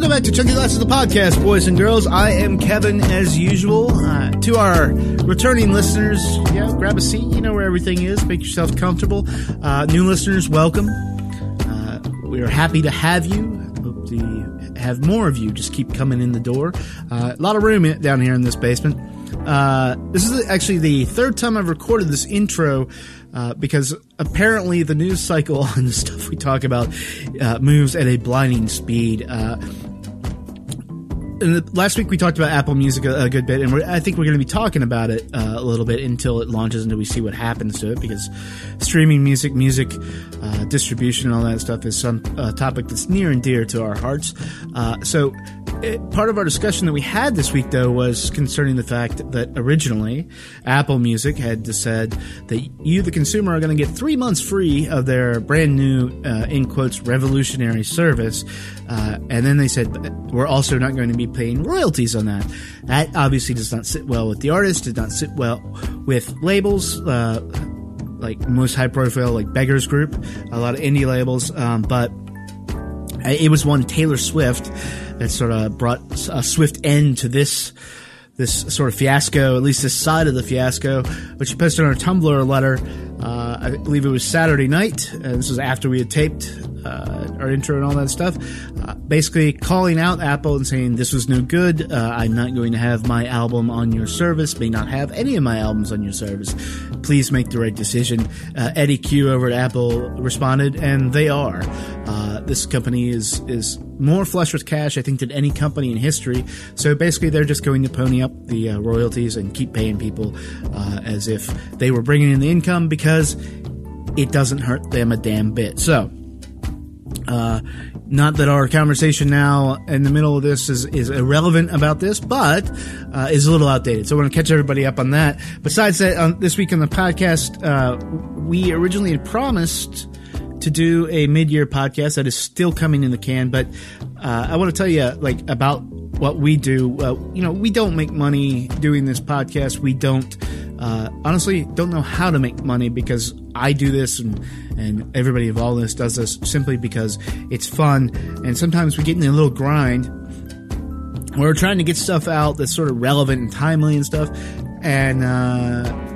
Welcome back to Chunky Glasses, of the podcast, boys and girls. I am Kevin, as usual. Uh, to our returning listeners, yeah, grab a seat. You know where everything is. Make yourself comfortable. Uh, new listeners, welcome. Uh, we are happy to have you. Hope to have more of you. Just keep coming in the door. Uh, a lot of room down here in this basement. Uh, this is actually the third time I've recorded this intro uh, because apparently the news cycle and the stuff we talk about uh, moves at a blinding speed. Uh, last week we talked about Apple Music a, a good bit, and I think we're going to be talking about it uh, a little bit until it launches, until we see what happens to it. Because streaming music, music uh, distribution, and all that stuff is some uh, topic that's near and dear to our hearts. Uh, so, it, part of our discussion that we had this week, though, was concerning the fact that originally Apple Music had said that you, the consumer, are going to get three months free of their brand new, uh, in quotes, revolutionary service. Uh, and then they said we're also not going to be paying royalties on that. That obviously does not sit well with the artist. Did not sit well with labels. Uh, like most high profile, like Beggars Group, a lot of indie labels, um, but it was one Taylor Swift that sort of brought a swift end to this this sort of fiasco, at least this side of the fiasco, which she posted on her Tumblr a letter. Uh, I believe it was Saturday night. And this was after we had taped uh, our intro and all that stuff. Uh, basically, calling out Apple and saying this was no good. Uh, I'm not going to have my album on your service. May not have any of my albums on your service. Please make the right decision. Uh, Eddy Cue over at Apple responded, and they are. Uh, this company is is more flush with cash, I think, than any company in history. So basically, they're just going to pony up the royalties and keep paying people uh, as if they were bringing in the income because it doesn't hurt them a damn bit. So, uh, not that our conversation now in the middle of this is, is irrelevant about this, but uh, is a little outdated. So I want to catch everybody up on that. Besides that, um, this week on the podcast, uh, we originally had promised to do a mid-year podcast that is still coming in the can, but uh, I want to tell you like about what we do. You know, we don't make money doing this podcast. We don't uh, honestly don't know how to make money because I do this and and everybody involved in this does this simply because it's fun. And sometimes we get in a little grind. where We're trying to get stuff out that's sort of relevant and timely and stuff, and uh,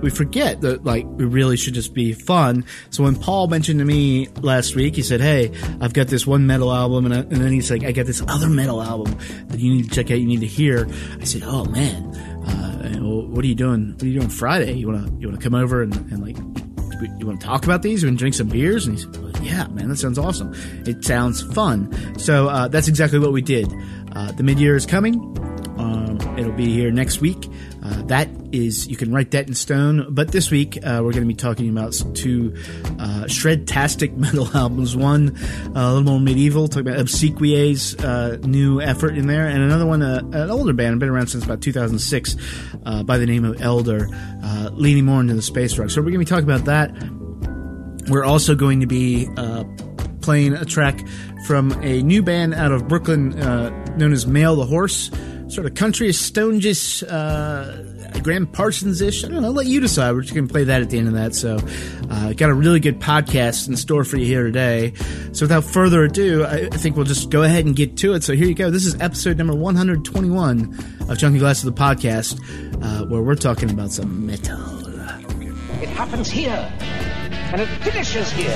we forget that like we really should just be fun. So when Paul mentioned to me last week, he said, "Hey, I've got this one metal album," and, I, and then he's like, "I got this other metal album that you need to check out. You need to hear." I said, "Oh man, well, what are you doing? What are you doing Friday? You wanna you wanna come over and, and like." You want to talk about these? You want to drink some beers? And he said, well, "Yeah, man, that sounds awesome. It sounds fun." So uh, that's exactly what we did. Uh, the mid year is coming. Um, it'll be here next week. Uh, that is, you can write that in stone. But this week, uh, we're going to be talking about two uh, shred-tastic metal albums. One uh, a little more medieval, talking about Obsequiae's uh, new effort in there, and another one, uh, an older band, been around since about 2006, by the name of Elder, leaning more into the space rock. So we're going to be talking about that. We're also going to be playing a track from a new band out of Brooklyn known as Mail the Horse sort of country Stonegis, uh, Gram Parsons ish. I don't know. Let you decide. We're just going to play that at the end of that. So, uh, got a really good podcast in store for you here today. So, without further ado, I, I think we'll just go ahead and get to it. So, here you go. This is episode number 121 of Chunky Glass of the podcast, uh, where we're talking about some metal. It happens here, and it finishes here.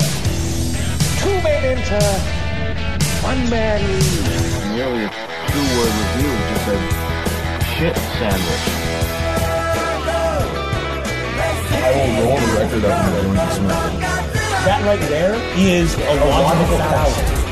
Two men enter, one man leaves. the earlier two-word review just shit sandwich. I will roll the record up and go into. That right there is a logical fallacy.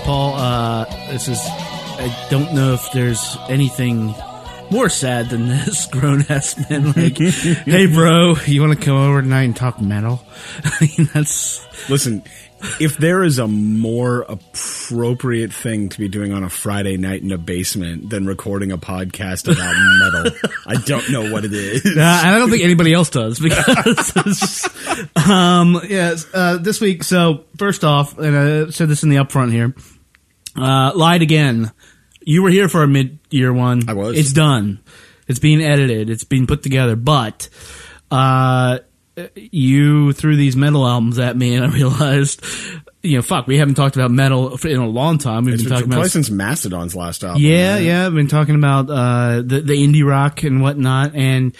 Paul. Uh, this is. I don't know if there's anything more sad than this grown ass man. Like, hey, bro, you want to come over tonight and talk metal? I mean, that's Listen, if there is a more appropriate thing to be doing on a Friday night in a basement than recording a podcast about metal, I don't know what it is. Uh, I don't think anybody else does because, um, yes, uh, this week. So first off, and I said this in the upfront here, uh, lied again. You were here for a mid-year one. I was. It's done. It's being edited. It's being put together. But, uh, you threw these metal albums at me, and I realized, you know, fuck, we haven't talked about metal in a long time. We've It's been talking probably about since Mastodon's last album. yeah, yeah. I've been talking about uh, the the indie rock and whatnot, and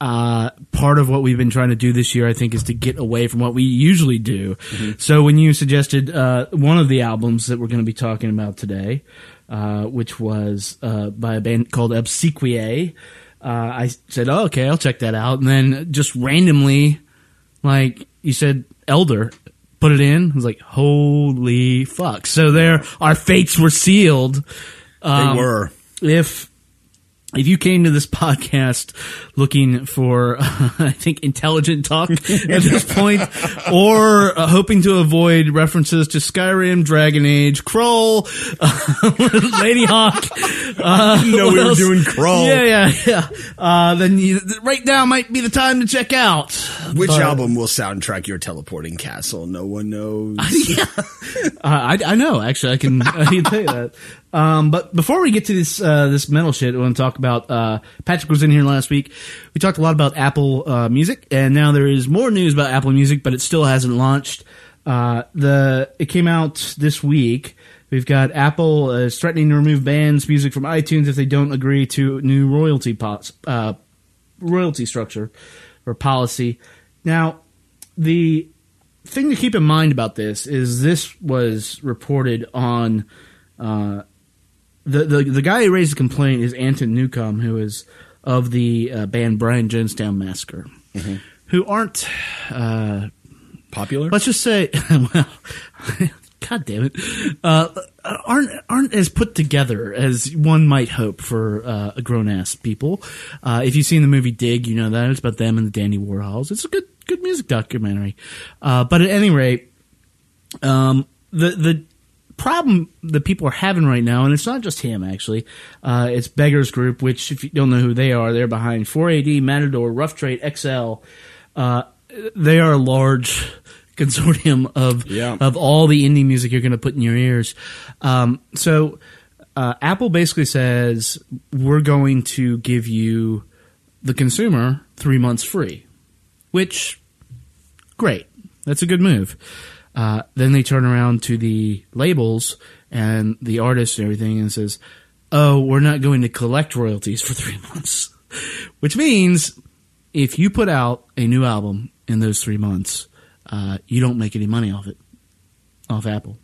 uh, part of what we've been trying to do this year, I think, is to get away from what we usually do. So when you suggested uh, one of the albums that we're going to be talking about today, uh, which was uh, by a band called Obsequiae, uh, I said, "Oh, okay, I'll check that out." And then just randomly, like you said, Elder. Put it in. I was like, "Holy fuck!" So there, our fates were sealed They Um, were. if if you came to this podcast looking for, I think, intelligent talk at this point, or uh, hoping to avoid references to Skyrim, Dragon Age, Krull, Lady Hawk, uh, know what we were doing Krull. Yeah, yeah, yeah. Uh, then you, right now might be the time to check out. Which But- album will soundtrack your teleporting castle? No one knows. Uh, I, I know, actually, I can, I can tell you that. Um, but before we get to this, uh, this metal shit, I want to talk about, uh, Patrick was in here last week. We talked a lot about Apple, uh, Music, and now there is more news about Apple Music, but it still hasn't launched. Uh, the, it came out this week. We've got Apple threatening to remove bands' music from iTunes if they don't agree to new royalty pos- uh, royalty structure or policy. Now, the thing to keep in mind about this is this was reported on uh, the, the the guy who raised the complaint is Anton Newcombe, who is of the uh, band Brian Jonestown Massacre, who aren't uh, Popular? let's just say, well, God damn it, uh, aren't aren't as put together as one might hope for uh, a grown ass people. Uh, if you've seen the movie Dig, you know that it's about them and the Dandy Warhols. It's a good good music documentary. Uh, but at any rate, um, the the problem that people are having right now, and it's not just him actually, uh, it's Beggars Group, which if you don't know who they are, they're behind 4AD, Matador, Rough Trade, XL. Uh, they are a large consortium of Yeah. of all the indie music you're going to put in your ears. Um, so uh, Apple basically says we're going to give you the consumer three months free, which great. That's a good move. Uh, then they turn around to the labels and the artists and everything and says, "Oh, we're not going to collect royalties for three months," which means if you put out a new album in those three months, uh, you don't make any money off it, off Apple.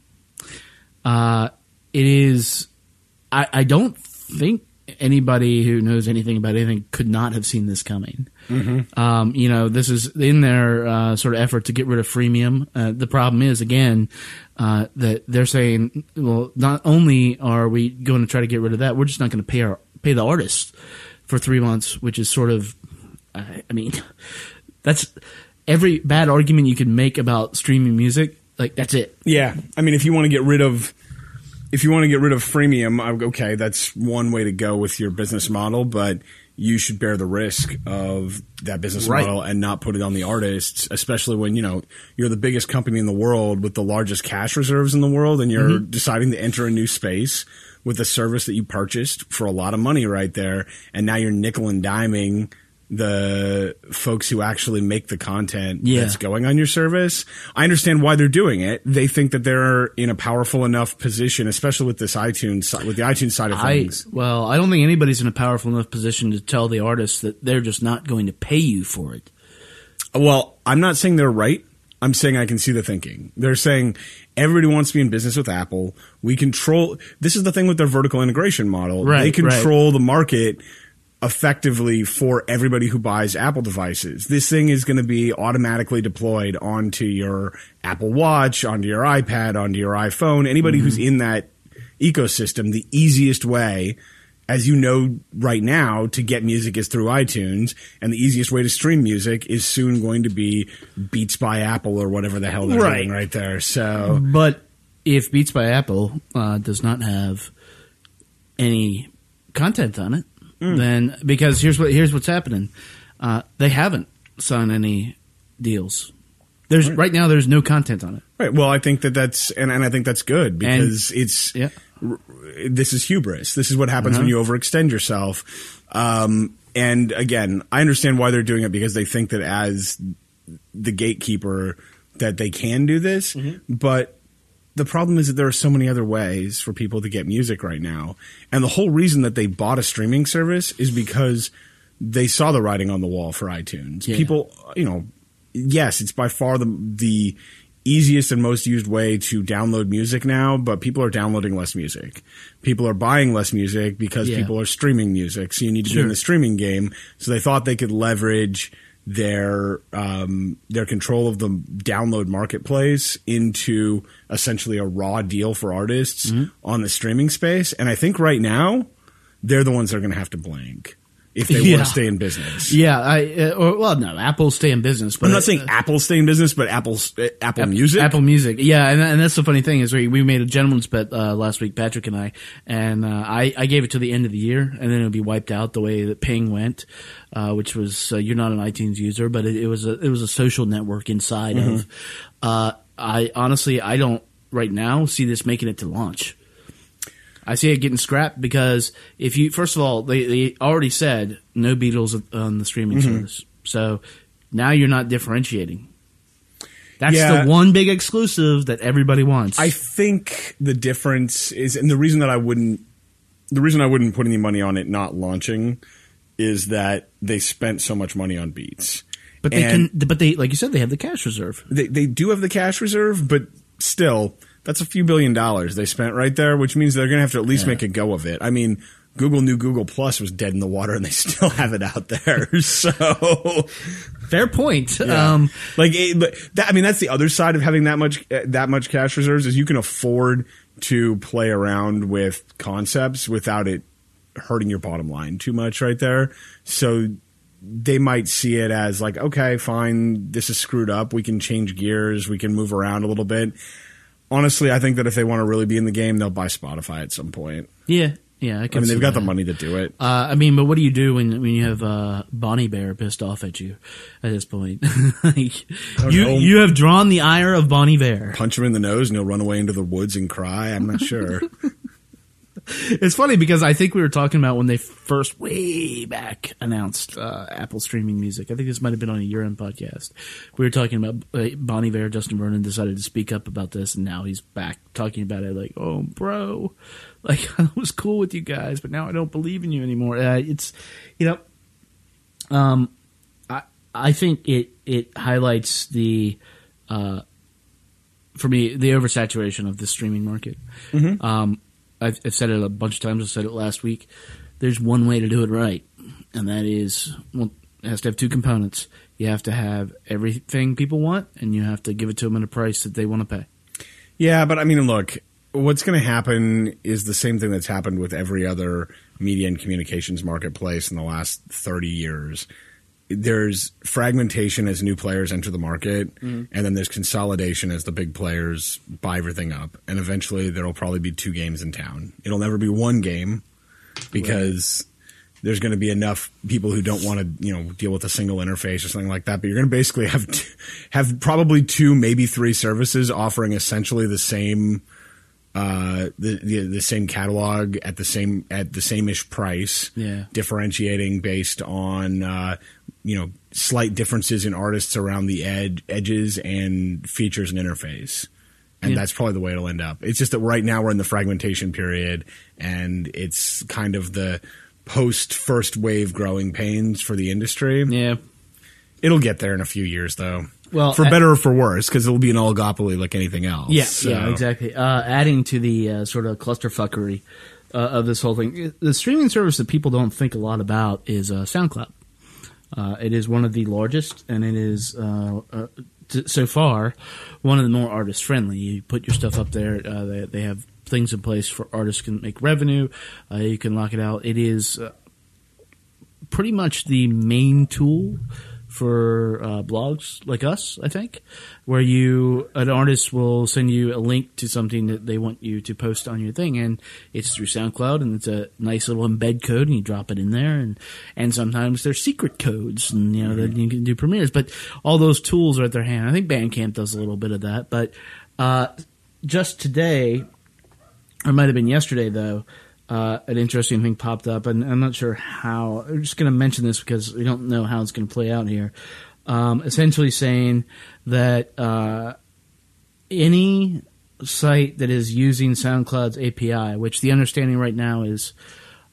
Uh, it is. I, I don't think anybody who knows anything about anything could not have seen this coming. Um, you know, this is in their uh, sort of effort to get rid of freemium. Uh, the problem is, again, uh, that they're saying, well, not only are we going to try to get rid of that, we're just not going to pay our pay the artists for three months, which is sort of, I, I mean, that's every bad argument you can make about streaming music. Like that's it. Yeah, I mean, if you want to get rid of, if you want to get rid of freemium, okay, that's one way to go with your business model, but you should bear the risk of that business Right. model and not put it on the artists, especially when you know you're the biggest company in the world with the largest cash reserves in the world, and you're mm-hmm. deciding to enter a new space with a service that you purchased for a lot of money right there, and now you're nickel and diming the folks who actually make the content Yeah. that's going on your service. I understand why they're doing it. They think that they're in a powerful enough position, especially with this iTunes with the iTunes side of I things. well, I don't think anybody's in a powerful enough position to tell the artists that they're just not going to pay you for it. well, I'm not saying they're right. I'm saying I can see the thinking. They're saying everybody wants to be in business with Apple. We control. This is the thing with their vertical integration model. Right, they control the market effectively for everybody who buys Apple devices. This thing is going to be automatically deployed onto your Apple Watch, onto your iPad, onto your iPhone. Anybody who's in that ecosystem, the easiest way as you know right now, to get music is through iTunes, and the easiest way to stream music is soon going to be Beats by Apple or whatever the hell they're Right. doing right there. So But if Beats by Apple uh, does not have any content on it, Hmm. then because here's what here's what's happening, uh, they haven't signed any deals. There's right. now. There's no content on it. Right. Well, I think that that's and, and I think that's good because it's Yeah. r- this is hubris. This is what happens when you overextend yourself. Um, and again, I understand why they're doing it because they think that as the gatekeeper that they can do this, but the problem is that there are so many other ways for people to get music right now. And the whole reason that they bought a streaming service is because they saw the writing on the wall for iTunes. Yeah. People, you know, yes, it's by far the the easiest and most used way to download music now, but people are downloading less music. People are buying less music because Yeah. people are streaming music. So you need to be in the streaming game. So they thought they could leverage their um, their control of the download marketplace into essentially a raw deal for artists Mm-hmm. on the streaming space. And I think right now they're the ones that are going to have to blank if they Yeah. want to stay in business. Yeah, I uh, or, well, no, Apple stay in business. But I'm not saying uh, Apple stay in business, but Apple's uh, Apple App- Music. Apple Music. Yeah, and, and that's the funny thing is we, we made a gentleman's bet uh, last week, Patrick and I, and uh, I, I gave it to the end of the year, and then it'll be wiped out the way that Ping went, uh, which was uh, you're not an iTunes user, but it, it was a it was a social network inside Mm-hmm. of. Uh, I honestly I don't right now see this making it to launch. I see it getting scrapped because if you first of all they, they already said no Beatles on the streaming Mm-hmm. service, so now you're not differentiating. That's Yeah. the one big exclusive that everybody wants. I think the difference is, and the reason that I wouldn't, the reason I wouldn't put any money on it not launching, is that they spent so much money on Beats. but they and- can. But they, like you said, they have the cash reserve. They they do have the cash reserve, but still, that's a few billion dollars they spent right there, which means they're going to have to at least make a go of it. I mean. Google knew Google Plus was dead in the water, and they still have it out there. So, Fair point. Yeah. Um, like it, but that, I mean that's the other side of having that much uh, that much cash reserves is you can afford to play around with concepts without it hurting your bottom line too much right there. So they might see it as like okay, fine, this is screwed up. We can change gears, we can move around a little bit. Honestly, I think that if they want to really be in the game, they'll buy Spotify at some point. yeah, yeah. I, I mean, they've got the money to do it. Uh, I mean, but what do you do when when you have uh, Bon Iver pissed off at you at this point? like, you know. you have drawn the ire of Bon Iver. Punch him in the nose and he'll run away into the woods and cry. I'm not sure. It's funny because I think we were talking about when they first, way back, announced uh, Apple streaming music. I think this might have been on a year-end podcast. We were talking about uh, Bon Iver. Justin Vernon decided to speak up about this, and now he's back talking about it. Like, oh, bro, like I was cool with you guys, but now I don't believe in you anymore. Uh, it's, you know, um, I I think it it highlights the, uh, for me, the oversaturation of the streaming market. Um, I've, I've said it a bunch of times. I said it last week. There's one way to do it right, and that is well, it has to have two components. You have to have everything people want, and you have to give it to them at a price that they want to pay. Yeah, but I mean, look, what's going to happen is the same thing that's happened with every other media and communications marketplace in the last 30 years. There's fragmentation as new players enter the market, and then there's consolidation as the big players buy everything up. And eventually, there'll probably be two games in town. It'll never be one game because there's going to be enough people who don't want to, you know, deal with a single interface or something like that. But you're going to basically have t- have probably two, maybe three services offering essentially the same uh, the, the the same catalog at the same at the same ish price. Yeah. differentiating based on uh, you know slight differences in artists around the ed- edges and features and interface. And Yeah. that's probably the way it'll end up. It's just that right now we're in the fragmentation period, and it's kind of the post first wave growing pains for the industry. Yeah. It'll get there in a few years, though. Well, for better or for worse, because it'll be an oligopoly like anything else. Yeah, So- yeah, exactly. Uh, adding to the uh, sort of clusterfuckery uh, of this whole thing, the streaming service that people don't think a lot about is uh, SoundCloud. Uh, it is one of the largest, and it is uh, uh, t- so far one of the more artist friendly. You put your stuff up there; uh, they, they have things in place for artists can make revenue. Uh, you can lock it out. It is uh, pretty much the main tool for uh, blogs like us, I think, where you an artist will send you a link to something that they want you to post on your thing, and it's through SoundCloud, and it's a nice little embed code, and you drop it in there, and and sometimes there's secret codes, and you know that you can do premieres, but all those tools are at their hand. I think Bandcamp does a little bit of that, but uh, just today, or might have been yesterday though uh, an interesting thing popped up, and I'm not sure how. I'm just going to mention this because we don't know how it's going to play out here. Um, essentially, saying that uh, any site that is using SoundCloud's API, which the understanding right now is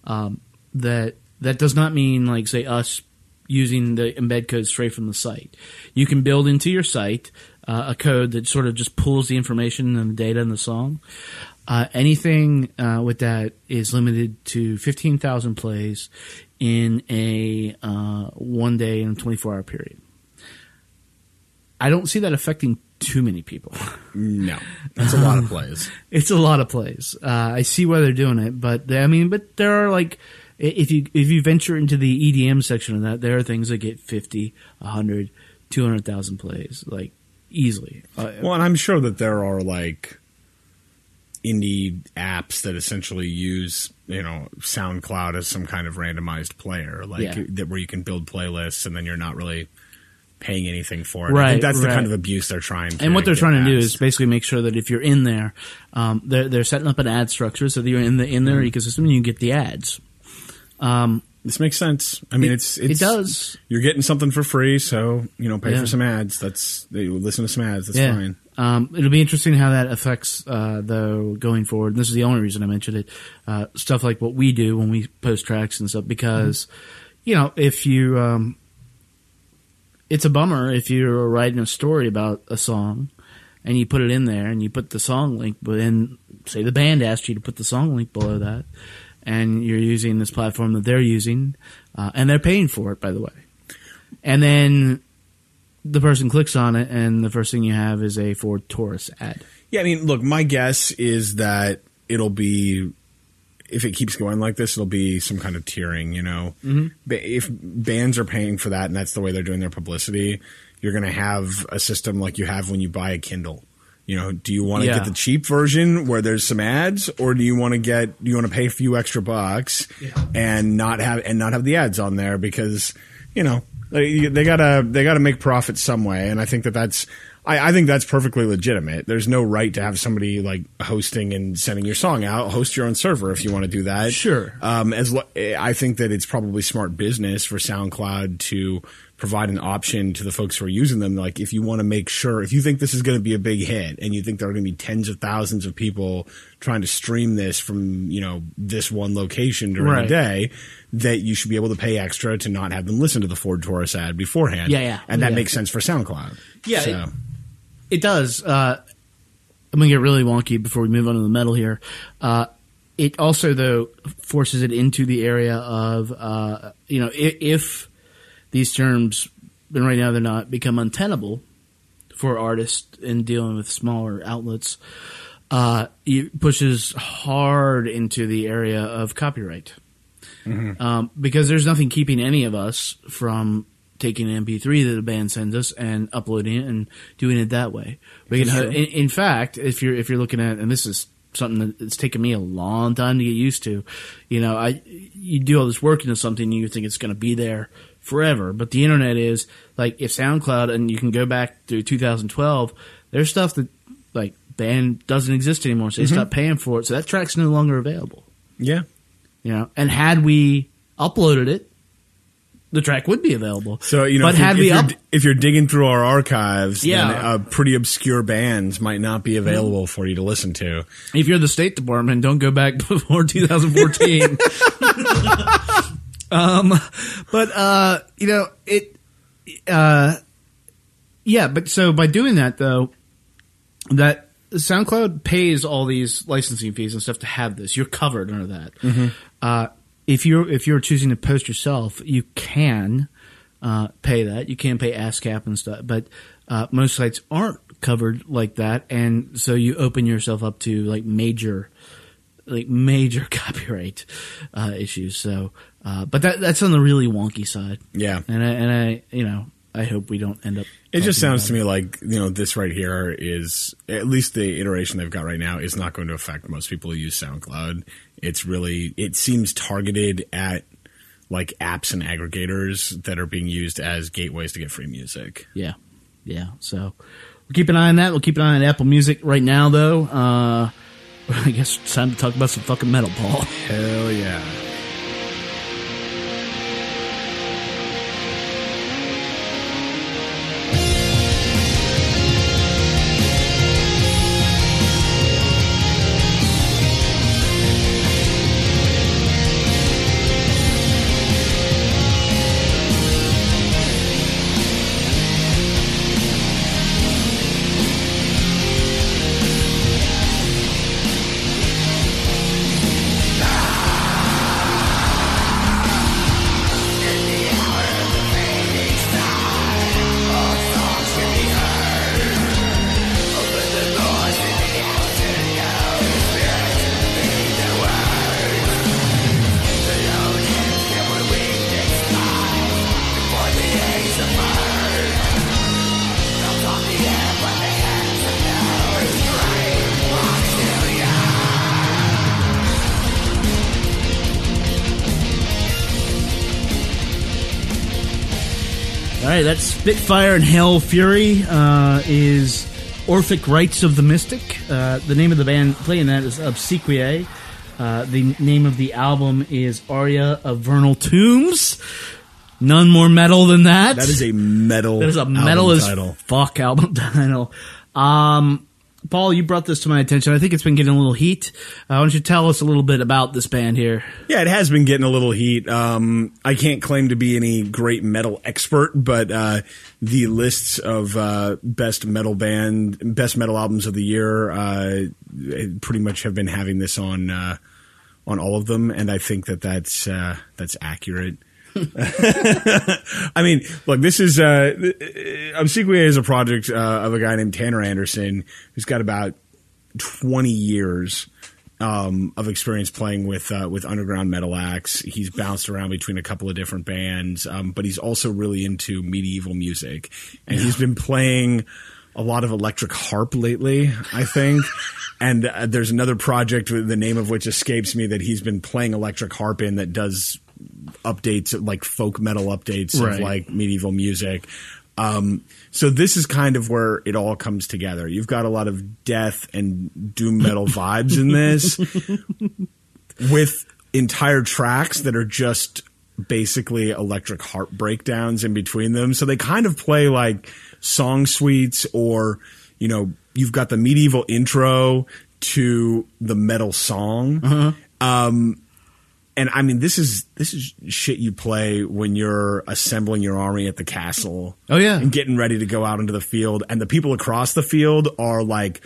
um, that that does not mean like say us using the embed code straight from the site. You can build into your site uh, a code that sort of just pulls the information and the data in the song. Uh, anything uh, with that is limited to 15,000 plays in a uh, one day and 24 hour period. I don't see that affecting too many people. No, that's a lot of plays. it's a lot of plays. Uh, I see why they're doing it, but they, I mean, but there are like if you if you venture into the EDM section of that, there are things that get 50, 100, 200,000 plays like easily. Uh, Well, and I'm sure that there are like indie apps that essentially use you know SoundCloud as some kind of randomized player, like Yeah. that where you can build playlists and then you're not really paying anything for it. I Right, think that's the kind of abuse they're trying. to and what they're trying to do is basically make sure that if you're in there, um, they're they're setting up an ad structure so that you're in the in their Mm-hmm. ecosystem and you get the ads. Um, this makes sense. I mean, It- it's, it's it does. You're getting something for free, so you know, pay Yeah. for some ads. That's listen to some ads. That's yeah. fine. Um, it'll be interesting how that affects, uh, though, going forward. And this is the only reason I mentioned it. Uh, stuff like what we do when we post tracks and stuff, because, you know, if you, um, it's a bummer if you're writing a story about a song and you put it in there and you put the song link, but then say the band asked you to put the song link below that and you're using this platform that they're using, uh, and they're paying for it, by the way. And then the person clicks on it, and the first thing you have is a Ford Taurus ad. Yeah, I mean, look, my guess is that it'll be if it keeps going like this, it'll be some kind of tiering. You know, mm-hmm. if bands are paying for that and that's the way they're doing their publicity, you're going to have a system like you have when you buy a Kindle. You know, do you want to Yeah. get the cheap version where there's some ads, or do you want to get do you want to pay a few extra bucks and not have and not have the ads on there because you know they, they gotta they gotta make profit some way, and I think that that's I, I think that's perfectly legitimate. There's no right to have somebody like hosting and sending your song out. Host your own server if you want to do that. Sure. Um, as lo- I think that it's probably smart business for SoundCloud to provide an option to the folks who are using them. Like, if you want to make sure, if you think this is going to be a big hit, and you think there are going to be tens of thousands of people trying to stream this from you know this one location during Right. the day, that you should be able to pay extra to not have them listen to the Ford Taurus ad beforehand. Yeah, yeah. and that Yeah. makes sense for SoundCloud. Yeah, So- it- It does. Uh, I'm gonna get really wonky before we move on to the metal here. Uh, it also though forces it into the area of uh, you know if, if these terms, and right now they're not become untenable for artists in dealing with smaller outlets. Uh, it pushes hard into the area of copyright um, because there's nothing keeping any of us from taking an MP3 that a band sends us and uploading it and doing it that way. We can, in, in fact, if you're if you're looking at, and this is something that's taken me a long time to get used to, you know, I you do all this work into something and you think it's going to be there forever, but the internet is like if SoundCloud and you can go back to 2012, there's stuff that like band doesn't exist anymore, so they stop paying for it, so that track's no longer available. yeah. You know, and had we uploaded it, the track would be available. So you know, but if, had we if, up, you're, if you're digging through our archives, Yeah. then uh, pretty obscure bands might not be available for you to listen to. if you're the State Department, don't go back before 2014. um, but uh, you know it. Uh, yeah, but so by doing that though, that SoundCloud pays all these licensing fees and stuff to have this. You're covered under that. Uh, if you're if you're choosing to post yourself, you can uh, pay that. You can pay ASCAP and stuff, but uh, most sites aren't covered like that, and so you open yourself up to like major, like major copyright uh, issues. So, uh, but that that's on the really wonky side. Yeah. and I, and I you know I hope we don't end up. It just sounds to me like you know this right here is at least the iteration they've got right now is not going to affect most people who use SoundCloud. It's really it seems targeted at like apps and aggregators that are being used as gateways to get free music. Yeah, yeah. So we'll keep an eye on that. We'll keep an eye on Apple Music right now, though. Uh, I guess it's time to talk about some fucking metal, Paul. Hell yeah. Right, that's Spitfire and Hell Fury uh, is Orphic Rites of the Mystic. Uh, the name of the band playing that is Obsequiae. Uh, the name of the album is Aria of Vernal Tombs. None more metal than that. That is a metal. That is a metal as title. fuck album title. Um, Paul, you brought this to my attention. I think it's been getting a little heat. Uh, why don't you tell us a little bit about this band here? Yeah, it has been getting a little heat. Um, I can't claim to be any great metal expert, but uh, the lists of uh, best metal band, best metal albums of the year, uh, pretty much have been having this on uh, on all of them, and I think that that's uh, that's accurate. I mean, look, this is uh, Obsequiae is a project uh, of a guy named Tanner Anderson who's got about twenty years um, of experience playing with uh, with underground metal acts. He's bounced around between a couple of different bands, um, but he's also really into medieval music, and he's been playing a lot of electric harp lately. I think. And uh, there's another project the name of which escapes me that he's been playing electric harp in that does updates like folk metal updates Right. of like medieval music. Um, so this is kind of where it all comes together. You've got a lot of death and doom metal vibes in this with entire tracks that are just basically electric harp breakdowns in between them. So they kind of play like song suites or, you know, you've got the medieval intro to the metal song. Um, and I mean, this is this is shit you play when you're assembling your army at the castle. Oh, yeah. and getting ready to go out into the field, and the people across the field are like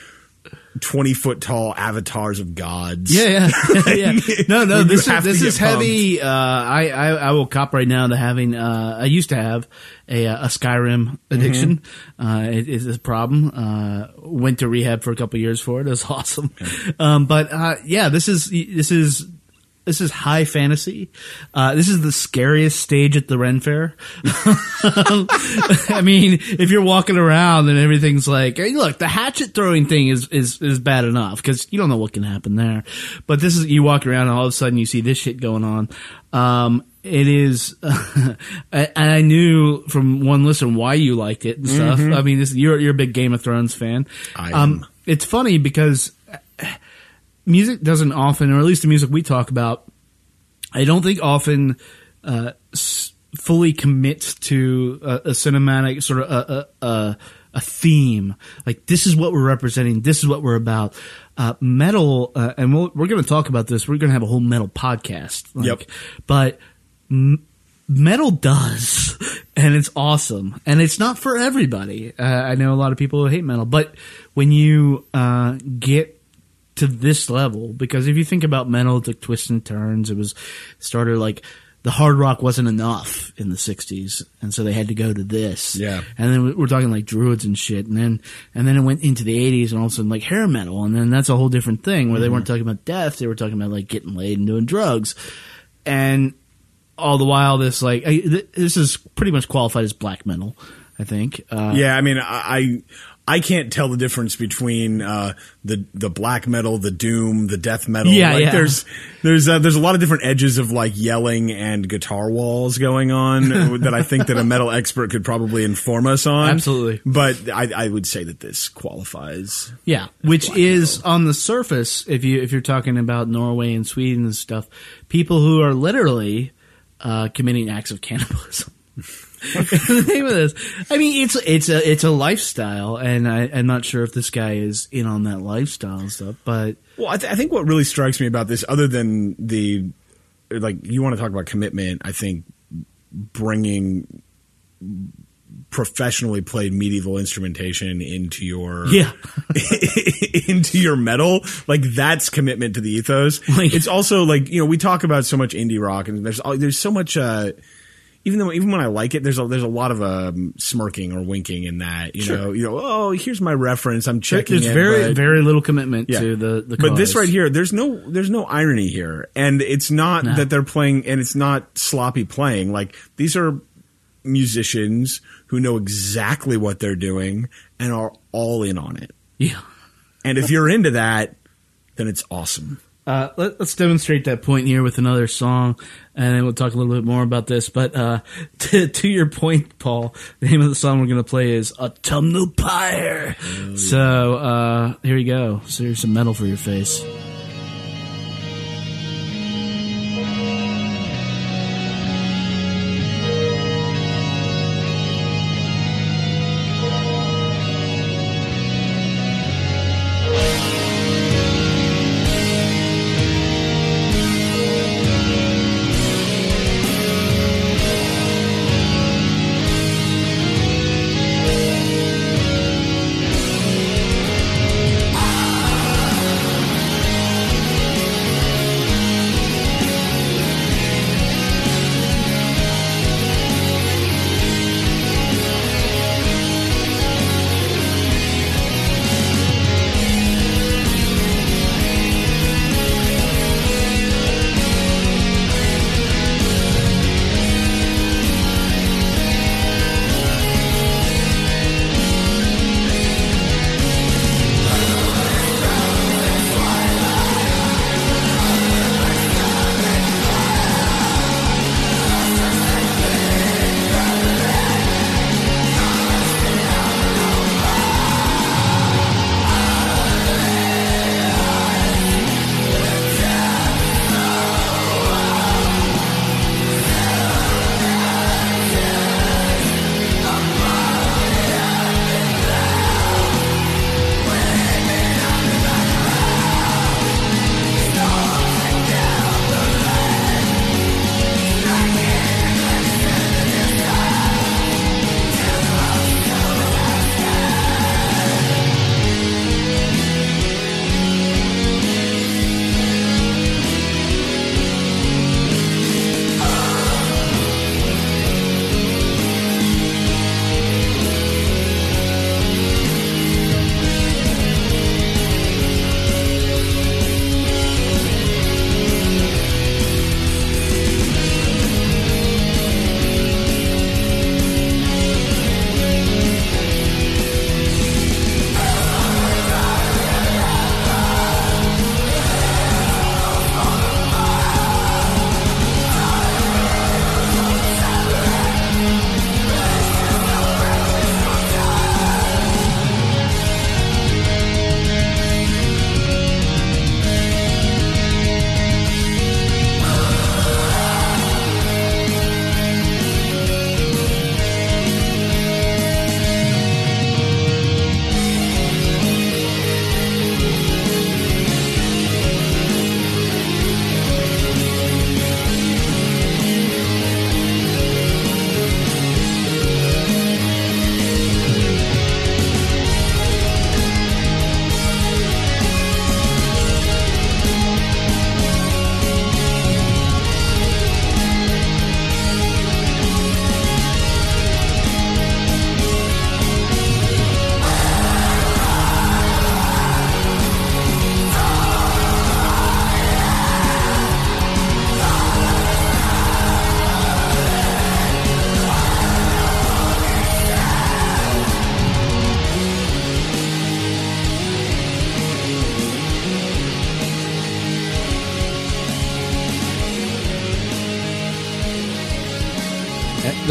twenty foot tall avatars of gods. Yeah, yeah, yeah. No, no. This is this is heavy. Uh, I, I I will cop right now to having. Uh, I used to have a uh, a Skyrim addiction. Uh, it is a problem. Uh, went to rehab for a couple years for it. It was awesome. Um, but uh, yeah, this is this is. This is high fantasy. Uh, this is the scariest stage at the Ren Fair. I mean, if you're walking around and everything's like, hey, look, the hatchet throwing thing is, is, is bad enough because you don't know what can happen there. But this is, you walk around and all of a sudden you see this shit going on. Um, it is, and I knew from one listen why you liked it and stuff. I mean, this, you're, you're a big Game of Thrones fan. I Um, it's funny because music doesn't often, or at least the music we talk about, I don't think often uh, s- fully commits to a, a cinematic sort of a, a, a, theme. Like this is what we're representing. This is what we're about. Uh, metal, uh, and we'll, we're going to talk about this. We're going to have a whole metal podcast. Like, Yep. But m- metal does, and it's awesome. And it's not for everybody. Uh, I know a lot of people who hate metal, but when you uh, get to this level, because if you think about metal, it took twists and turns. It was started like the hard rock wasn't enough in the '60s, and so they had to go to this. Yeah. and then we're talking like druids and shit, and then and then it went into the '80s, and all of a sudden like hair metal, and then that's a whole different thing where they weren't talking about death; they were talking about like getting laid and doing drugs, and all the while this like I, th- this is pretty much qualified as black metal, I think. Uh, Yeah, I mean, I I can't tell the difference between uh, the the black metal, the doom, the death metal. Yeah, like, yeah. There's there's uh, there's a lot of different edges of like yelling and guitar walls going on that I think that a metal expert could probably inform us on. Absolutely. but I, I would say that this qualifies. Yeah, which is on the surface, if you if you're talking about Norway and Sweden and stuff, people who are literally uh, committing acts of cannibalism. the name of this, I mean, it's it's a it's a lifestyle, and I, I'm not sure if this guy is in on that lifestyle and stuff, but Well, I, th- I think what really strikes me about this, other than the like, you want to talk about commitment. I think bringing professionally played medieval instrumentation into your yeah, into your metal like that's commitment to the ethos Like- it's also like you know we talk about so much indie rock and there's there's so much uh even though even when I like it, there's a there's a lot of um, smirking or winking in that. You know, you know, oh, here's my reference. I'm checking. there's it, very but- very little commitment Yeah. to the the. but this right here, there's no there's no irony here, and it's not No. that they're playing, and it's not sloppy playing. Like these are musicians who know exactly what they're doing and are all in on it. yeah. And if you're into that, then it's awesome. Uh, let, us demonstrate that point here with another song, and then we'll talk a little bit more about this. But uh, to, to your point, Paul, the name of the song we're going to play is Autumnal Pyre. So uh, here you go. So here's some metal for your face.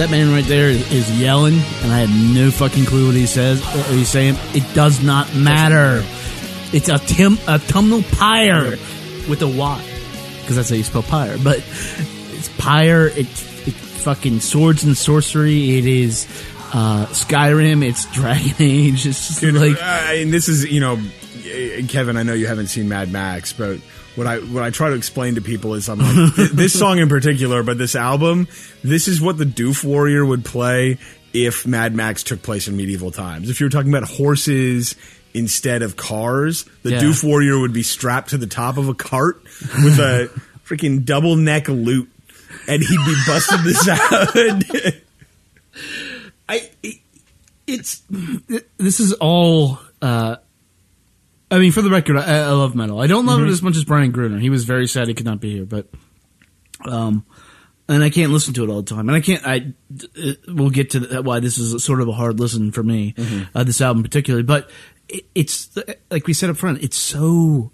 That, man right there is, is yelling, and I have no fucking clue what he says. What he's saying. It does not matter. It's a tim autumnal pyre with a Y, because that's how you spell pyre. But it's pyre. It's, it's fucking swords and sorcery. It is uh, Skyrim. It's Dragon Age. It's just Dude, like uh, and this is you know, Kevin. I know you haven't seen Mad Max, but what I what I try to explain to people is I'm like th- this song in particular, but this album, this is what the Doof Warrior would play if Mad Max took place in medieval times. If you were talking about horses instead of cars, the Yeah. Doof Warrior would be strapped to the top of a cart with a freaking double neck lute, and he'd be busting this out. I it- it's this is all. Uh, I mean, for the record, I, I love metal. I don't love it as much as Brian Gruner. He was very sad he could not be here, but um, and I can't listen to it all the time. And I can't. I uh, we'll get to that, why this is sort of a hard listen for me. Uh, this album particularly, but it, it's like we said up front. It's so.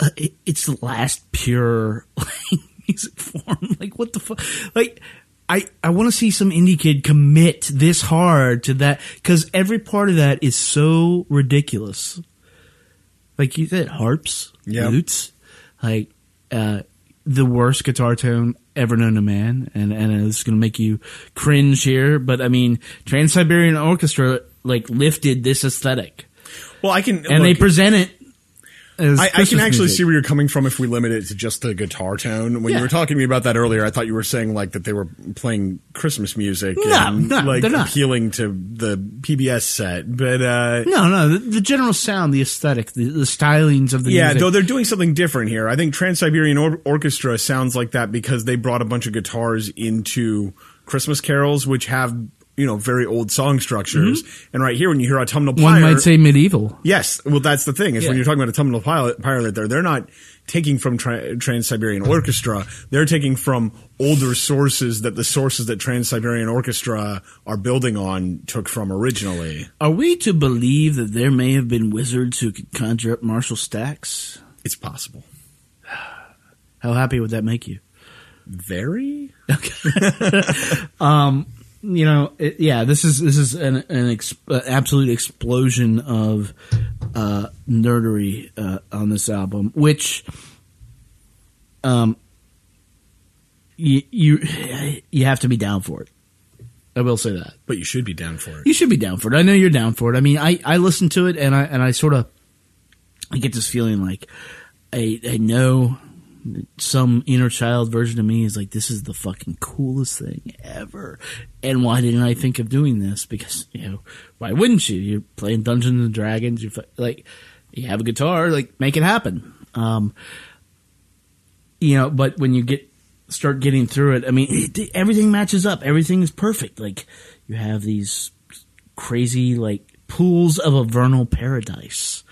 Uh, it, it's the last pure like, music form. Like what the fuck? Like I I want to see some indie kid commit this hard to that because every part of that is so ridiculous. Like you said, harps, Yep. lutes, like uh, the worst guitar tone ever known to man, and and it's going to make you cringe here. But I mean, Trans Siberian Orchestra like lifted this aesthetic, well, I can and they present it. I, I can actually music. see where you're coming from if we limit it to just the guitar tone. When Yeah. you were talking to me about that earlier, I thought you were saying like that they were playing Christmas music No, and no, like they're not. appealing to the PBS set. But uh No, no, the, the general sound, the aesthetic, the, the stylings of the yeah, music. though they're doing something different here. I think Trans Siberian or- Orchestra sounds like that because they brought a bunch of guitars into Christmas carols, which have you know very old song structures. And right here, when you hear autumnal Mm-hmm. One might say medieval. Yes, well, that's the thing is when you're talking about autumnal pilot, pilot there, they're not taking from tra- Trans Siberian Orchestra. They're taking from older sources that the sources that Trans Siberian Orchestra are building on took from originally. Are we to believe that there may have been wizards who could conjure up Marshall Stacks? It's possible. How happy would that make you? Very. You know, it, yeah, this is this is an, an ex, uh, absolute explosion of uh, nerdery uh, on this album, which, um, you you you have to be down for it. I will say that. But you should be down for it. You should be down for it. I know you're down for it. I mean, I, I listen to it and I and I sort of I get this feeling like I I know some inner child version of me is like this is the fucking coolest thing ever. And why didn't I think of doing this? Because you know why wouldn't you? You're playing Dungeons and Dragons. You like you have a guitar. Like make it happen. Um, you know, but when you get start getting through it, I mean, it, everything matches up. Everything is perfect. Like you have these crazy like pools of a vernal paradise.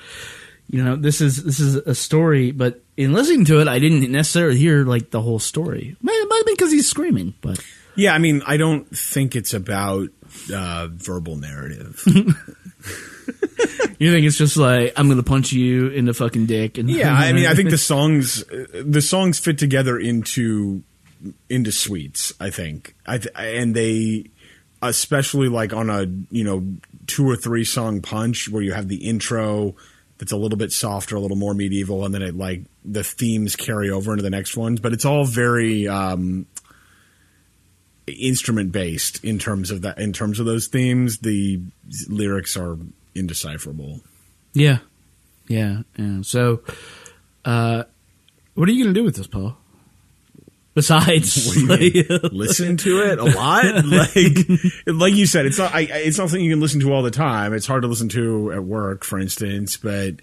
You know, this is this is a story, but in listening to it, I didn't necessarily hear like the whole story. Might, it might have been because he's screaming, but Yeah, I mean, I don't think it's about uh, verbal narrative. you think it's just like I'm going to punch you in the fucking dick. And yeah, I mean, I think the songs the songs fit together into into suites. I think, I th- and they especially like on a you know two or three song punch where you have the intro that's a little bit softer, a little more medieval, and then it like the themes carry over into the next ones. But it's all very um, instrument based in terms of that. In terms of those themes, the lyrics are indecipherable. yeah, yeah, yeah. So, uh, what are you going to do with this, Paul? Besides, like, listen to it a lot. like, like you said, it's not. I, it's not something you can listen to all the time. It's hard to listen to at work, for instance. But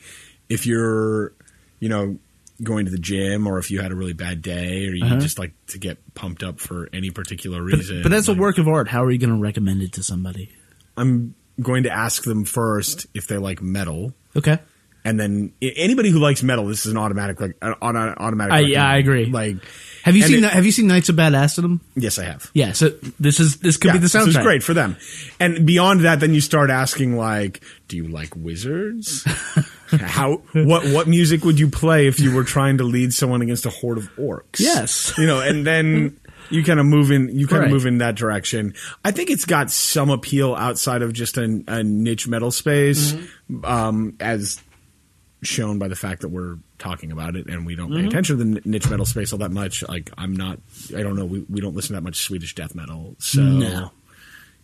if you're, you know, going to the gym, or if you had a really bad day, or you just like to get pumped up for any particular reason, Uh-huh. but as a work of art, how are you going to recommend it to somebody? I'm going to ask them first if they like metal. Okay. And then anybody who likes metal, this is an automatic, like an automatic. I- yeah, I agree. Like, Have you seen it- Have you seen Knights of Badassdom? yes, I have. Yeah. So this is this could be the so soundtrack. it's great for them. And beyond that, then you start asking like, do you like wizards? How what what music would you play if you were trying to lead someone against a horde of orcs? Yes. you know, and then you kind of move in you kind Right. of move in that direction. I think it's got some appeal outside of just a, a niche metal space, Mm-hmm. um, as shown by the fact that we're talking about it and we don't Mm-hmm. pay attention to the niche metal space all that much. Like I'm not, I don't know, we, we don't listen to that much Swedish death metal, so. No.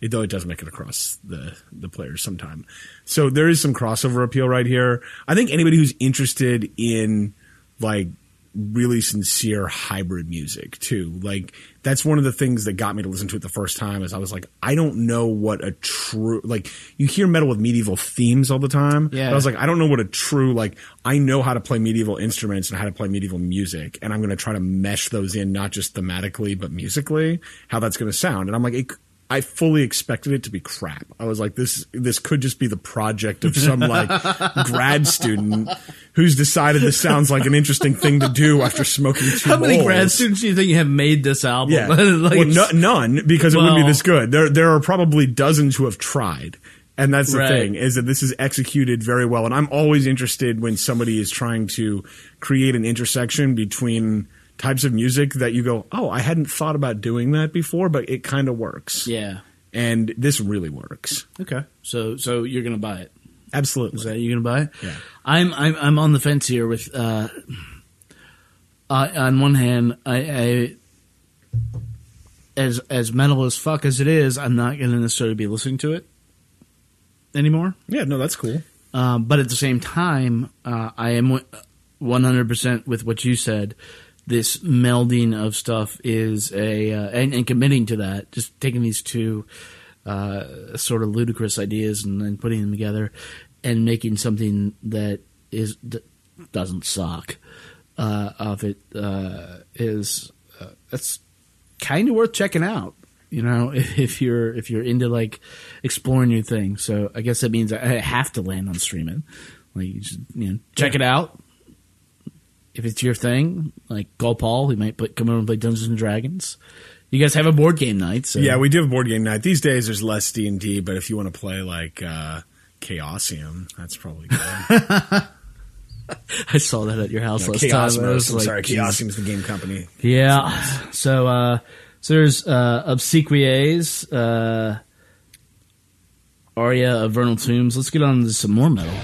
It, though it does make it across the the players sometime, so there is some crossover appeal right here. I think anybody who's interested in like really sincere hybrid music too. Like that's one of the things that got me to listen to it the first time is I was like, I don't know what a true like you hear metal with medieval themes all the time. Yeah. But I was like, I don't know what a true like I know how to play medieval instruments and how to play medieval music and I'm gonna try to mesh those in not just thematically but musically, how that's gonna sound. And I'm like, it, I fully expected it to be crap. I was like, this this could just be the project of some like grad student who's decided this sounds like an interesting thing to do after smoking two How many grad students do you think have made this album? Yeah, Like, well, no, none because it wouldn't be this good. There there are probably dozens who have tried. And that's the Right. thing is that this is executed very well. And I'm always interested when somebody is trying to create an intersection between types of music that you go, oh, I hadn't thought about doing that before, but it kind of works. yeah. And this really works. Okay. So so you're gonna buy it. Absolutely. Is that you gonna buy it? Yeah. I'm I'm I'm on the fence here with. Uh, uh, on one hand, I, I as as metal as fuck as it is, I'm not gonna necessarily be listening to it anymore. yeah, no, that's cool. Um, but at the same time, uh, I am 100% with what you said. This melding of stuff is a, uh, and, and committing to that, just taking these two uh, sort of ludicrous ideas and then putting them together and making something that is that doesn't suck uh, of it uh, is uh, that's kind of worth checking out. You know, if, if you're if you're into like exploring new things. So I guess that means I have to land on streaming. Like you just you know check it out. If it's your thing, like call Paul, he might put, come over and play Dungeons and Dragons. You guys have a board game night, so Yeah, we do have board game night. These days there's less D and D, but if you want to play like uh Chaosium, that's probably good. I saw that at your house No, last time. I was I'm like, sorry, Jesus. Chaosium's the game company. Yeah. So uh so there's uh Obsequiae, uh Aria of Vernal Tombs. Let's get on to some more metal.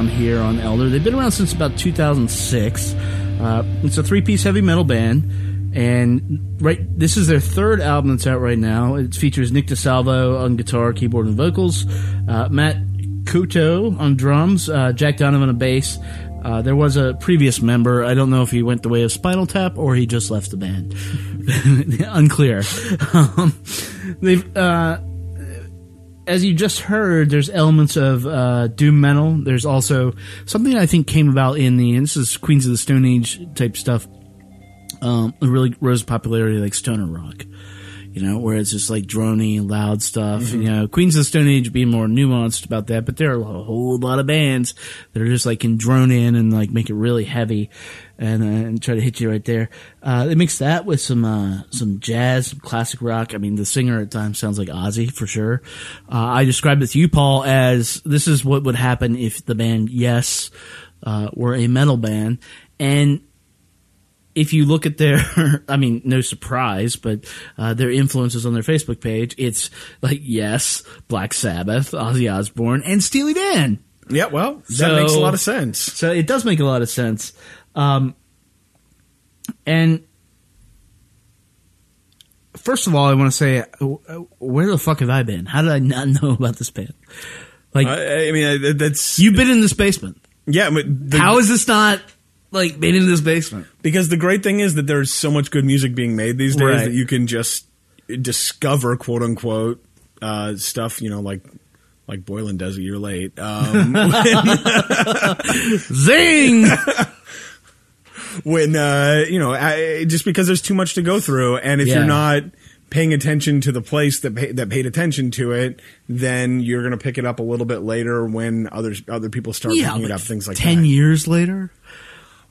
Background here on Elder. They've been around since about 2006. Uh, it's a three piece heavy metal band. And right, this is their third album that's out right now. It features Nick DiSalvo on guitar, keyboard, and vocals, uh, Matt Couto on drums, uh, Jack Donovan on bass. Uh, there was a previous member. I don't know if he went the way of Spinal Tap or he just left the band. Unclear. Um, they've uh, as you just heard, there's elements of uh, doom metal. There's also something I think came about in the and this is Queens of the Stone Age type stuff. Um, it really rose popularity like stoner rock, you know, where it's just like drony and loud stuff. You know, Queens of the Stone Age being more nuanced about that, but there are a whole lot of bands that are just like can drone in and like make it really heavy and, uh, and try to hit you right there. Uh, they mix that with some uh, some jazz, some classic rock. I mean, the singer at times sounds like Ozzy for sure. Uh, I described it to you, Paul, as this is what would happen if the band Yes uh, were a metal band, and if you look at their, I mean, no surprise, but uh, their influences on their Facebook page, it's like Yes, Black Sabbath, Ozzy Osbourne, and Steely Dan. Yeah, well, that So- makes a lot of sense. So it does make a lot of sense. Um, and first of all, I want to say, uh, where the fuck have I been? How did I not know about this band? Like, I, I mean, I, that's you've been in this basement. yeah. But the, How is this not like been in this basement? because the great thing is that there's so much good music being made these days Right. that you can just discover quote unquote uh, stuff. You know, like like Boylan does a year late. Um, Zing! When uh, you know, I, just because there's too much to go through, and if Yeah. you're not paying attention to the place that pay, that paid attention to it, then you're going to pick it up a little bit later when others other people start yeah, picking it up. Things like ten that. years later.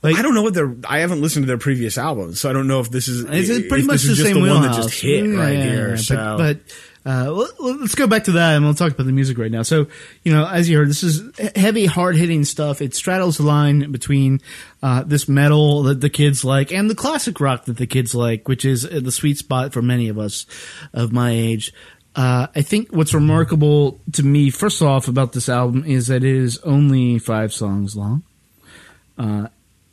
Like, I don't know what their. I haven't listened to their previous albums, so I don't know if this is. It's pretty much the same the one that just hit Yeah, right here. so. But uh, let- let's go back to that and we'll talk about the music right now. So, you know, as you heard, this is heavy, hard hitting stuff. It straddles the line between uh, this metal that the kids like and the classic rock that the kids like, which is uh, the sweet spot for many of us of my age. Uh, I think what's remarkable to me, first off, about this album is that it is only five songs long.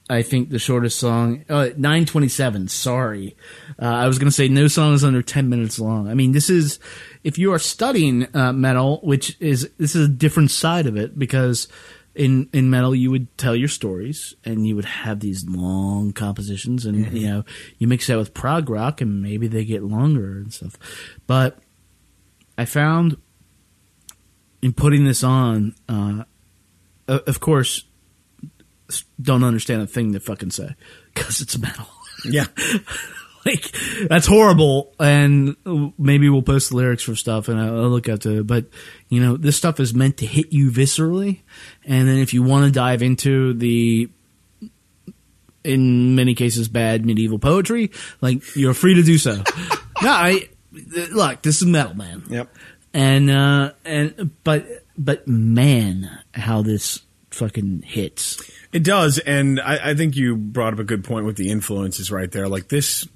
I think the shortest song, uh, 927, sorry. Uh, I was going to say no song is under 10 minutes long. I mean, this is, if you are studying uh, metal, which is, this is a different side of it because in, in metal you would tell your stories and you would have these long compositions and, you know, you mix that with prog rock and maybe they get longer and stuff. But I found in putting this on, uh, of course, don't understand a thing they fucking say because it's metal. yeah, like that's horrible, and maybe we'll post the lyrics for stuff, and I'll, look to it. But you know, this stuff is meant to hit you viscerally, and then if you want to dive into the in many cases bad medieval poetry, like you're free to do so. no, I look, this is metal, man yep. and uh and but but man how this fucking hits It does, and I, I think you brought up a good point with the influences right there. Like this,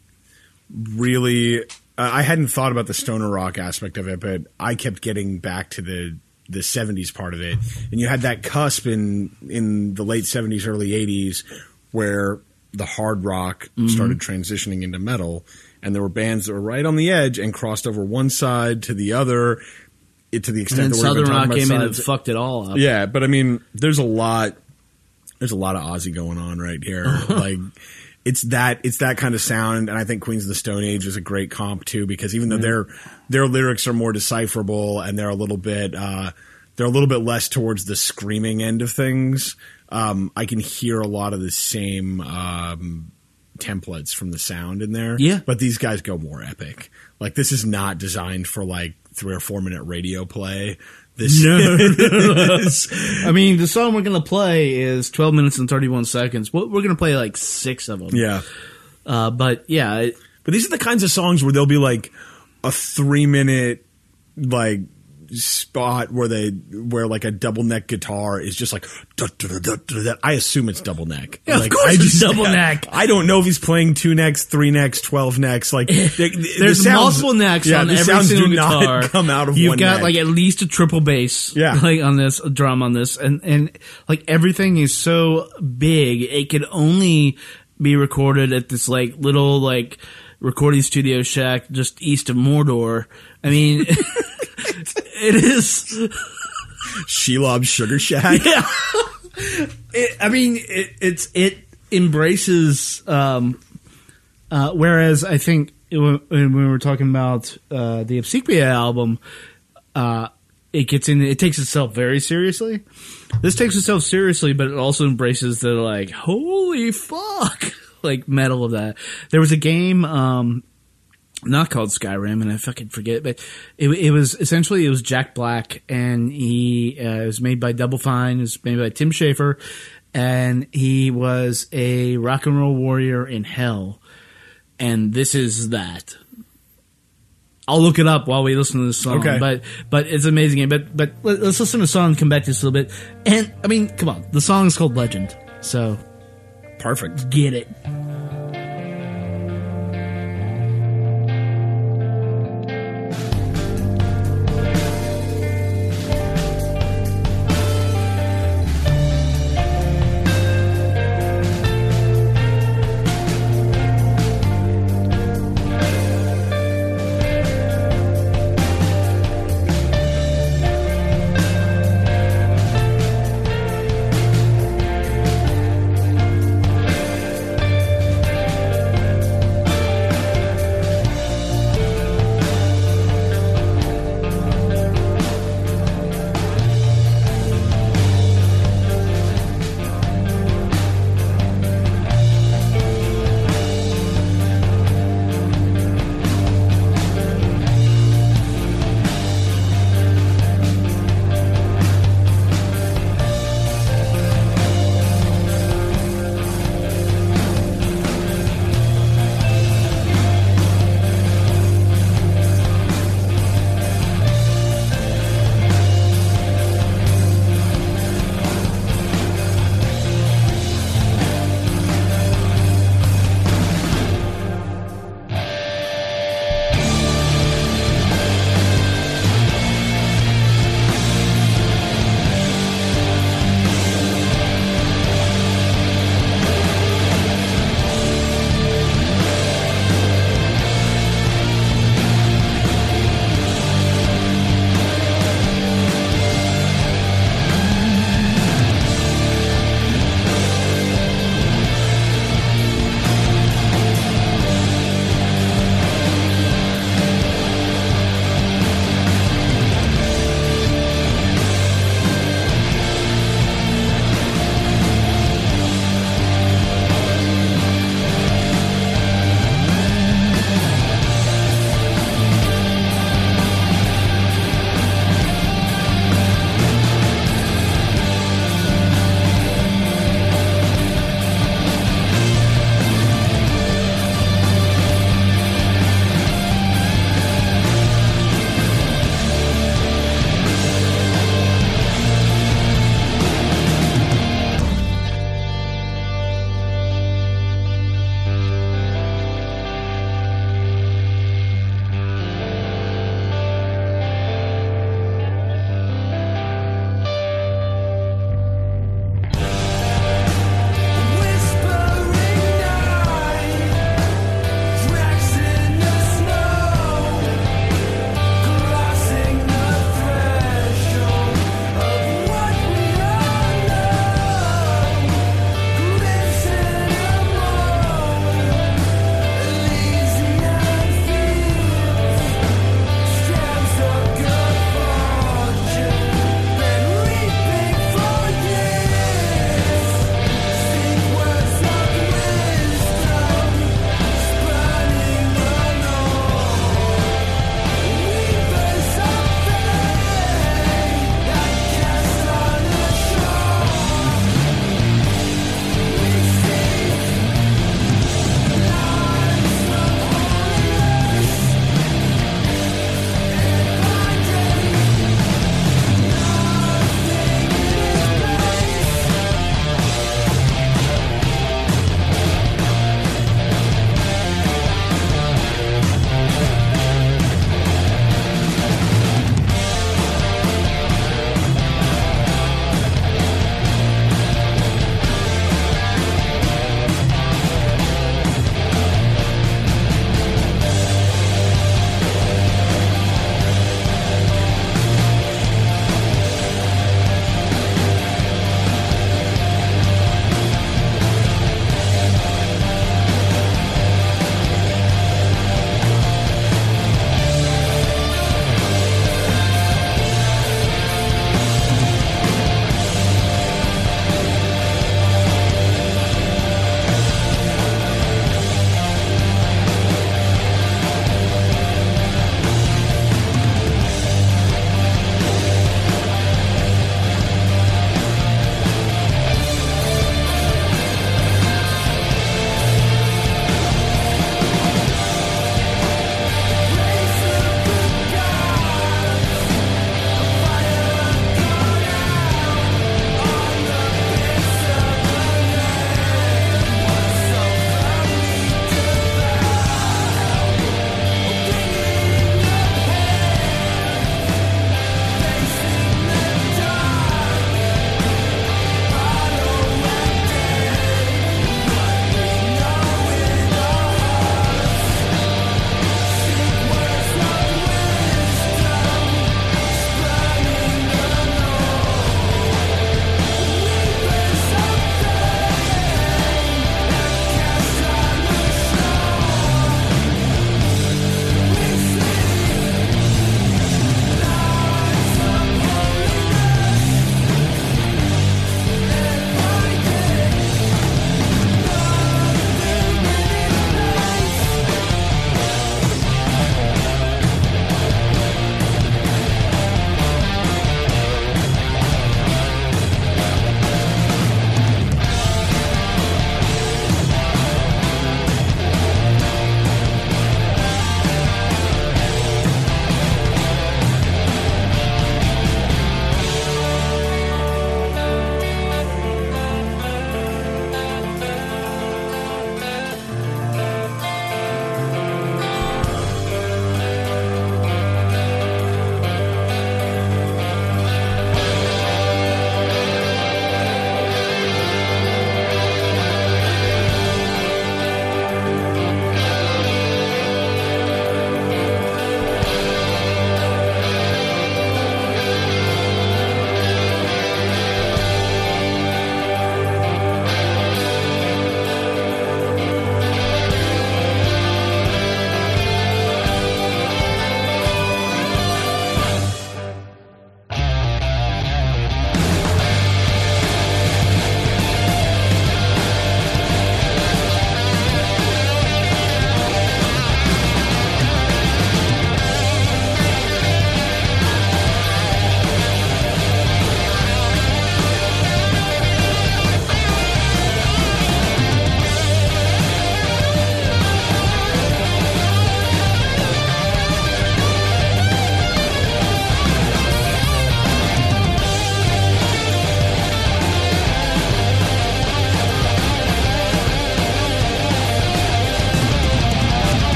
really, uh, I hadn't thought about the stoner rock aspect of it, but I kept getting back to the the '70s part of it, and you had that cusp in in the late '70s, early '80s, where the hard rock started transitioning into metal, and there were bands that were right on the edge and crossed over one side to the other. It, to the extent then that we're southern rock came in and fucked it all up yeah, but I mean, there's a lot. There's a lot of Ozzy going on right here. like, it's that it's that kind of sound, and I think Queens of the Stone Age is a great comp too, because even though their their lyrics are more decipherable and they're a little bit uh, they're a little bit less towards the screaming end of things, um, I can hear a lot of the same. Um, templates from the sound in there Yeah. but these guys go more epic like this is not designed for like three or four minute radio play this No. is i mean the song we're gonna play is 12 minutes and 31 seconds Well, we're gonna play like six of them Yeah. uh but yeah it- But these are the kinds of songs where there'll be like a three minute like spot where they where like a double neck guitar is just like duh, duh, duh, duh, duh. I assume it's double neck. Yeah, of course I it's double neck. I don't know if he's playing two necks, three necks, twelve necks. Like the- the There's sounds- multiple necks yeah, on the every sounds single do not guitar. come out of You've got neck. like at least a triple bass, Yeah. like on this a drum on this, and and like everything is so big, it could only be recorded at this like little like recording studio shack just east of Mordor. I mean, it is. Shelob Sugar Shack. Yeah. It, I mean, it, it's it embraces. Um, uh, whereas I think when, when we were talking about uh, the Obsequiae album, uh, it gets in. It takes itself very seriously. This takes itself seriously, but it also embraces the like, holy fuck, like metal of that. There was a game. Um, not called Skyrim, and I fucking forget, but it, it was essentially it was Jack Black, and he uh, it was made by Double Fine, it was made by Tim Schafer, and he was a rock and roll warrior in hell, and this is that. I'll look it up while we listen to this song, Okay. but but it's amazing. But but let, let's listen to the song and come back to this a little bit. And I mean, come on, the song is called Legend, so Perfect. get it.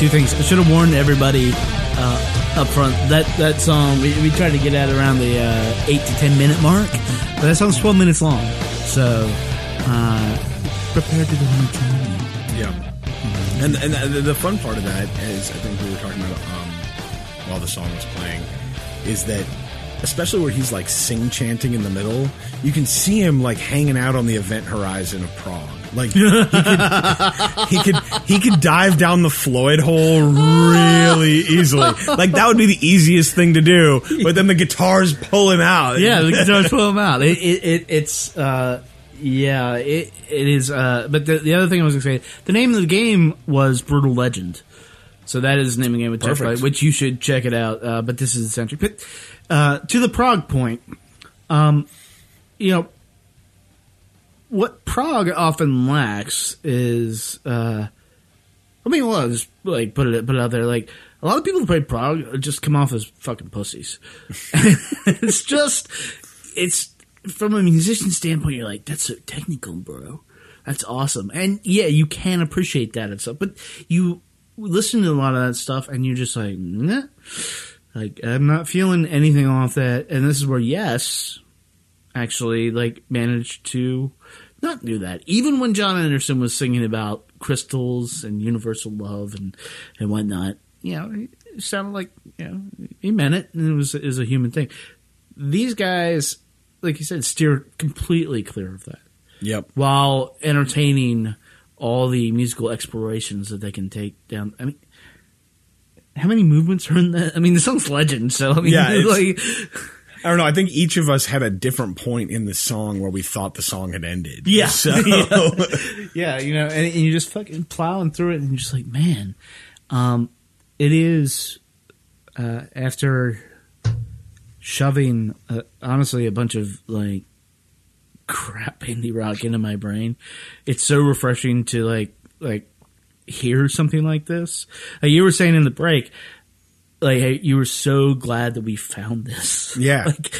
Two things. I should have warned everybody uh, up front that that song we, we tried to get at around the uh, eight to ten minute mark, but that song's twelve minutes long. So uh, prepare to go entertain. Yeah. And and the, the fun part of that is I think we were talking about um, while the song was playing is that especially where he's like sing chanting in the middle, you can see him like hanging out on the event horizon of prog. Like he could, he could he could dive down the Floyd hole really easily. Like that would be the easiest thing to do. But then the guitars pull him out. Yeah, the guitars pull them out. It, it, it it's uh, yeah, it it is. Uh, but the, the other thing I was going to say, the name of the game was Brutal Legend. So that is the name of the game with Jeff. White, which you should check it out. Uh, but this is essentially. But uh, to the prog point, um, you know, what prog often lacks is, uh, I mean, well, I'll just like put it put it out there. Like a lot of people who play prog just come off as fucking pussies. it's just, it's from a musician standpoint. You're like, that's so technical, bro. That's awesome, and yeah, you can appreciate that and stuff. But you listen to a lot of that stuff, and you're just like, nah. Like I'm not feeling anything off that. And this is where yes, actually, like managed to not do that. Even when Jon Anderson was singing about crystals and universal love and and whatnot, you know, it sounded like you know he meant it, and it was is a human thing. These guys, like you said, steer completely clear of that Yep. while entertaining all the musical explorations that they can take down. I mean, how many movements are in that? I mean, the song's legend, so I mean, Yeah, like, I don't know. I think each of us had a different point in the song where we thought the song had ended. Yeah. So yeah, you know, and, and you're just fucking plowing through it, and you're just like, man, um, it is uh, after shoving uh, honestly a bunch of like crap indie rock into my brain. It's so refreshing to like like hear something like this. Like you were saying in the break, like hey, you were so glad that we found this. Yeah. like.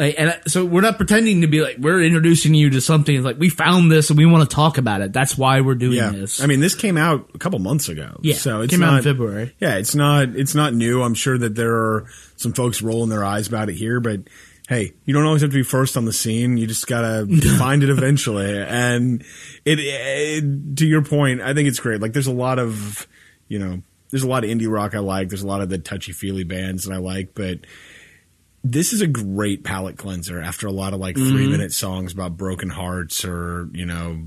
Like, and I- so we're not pretending to be like we're introducing you to something It's like we found this and we want to talk about it. That's why we're doing yeah. this. I mean, this came out a couple months ago. Yeah, So it it's came out in not- February. Yeah, it's not it's not new. I'm sure that there are some folks rolling their eyes about it here, but hey, you don't always have to be first on the scene. You just gotta find it eventually. And it, it to your point, I think it's great. Like there's a lot of you know there's a lot of indie rock I like. There's a lot of the touchy feely bands that I like, but this is a great palate cleanser after a lot of like Mm-hmm. three minute songs about broken hearts or you know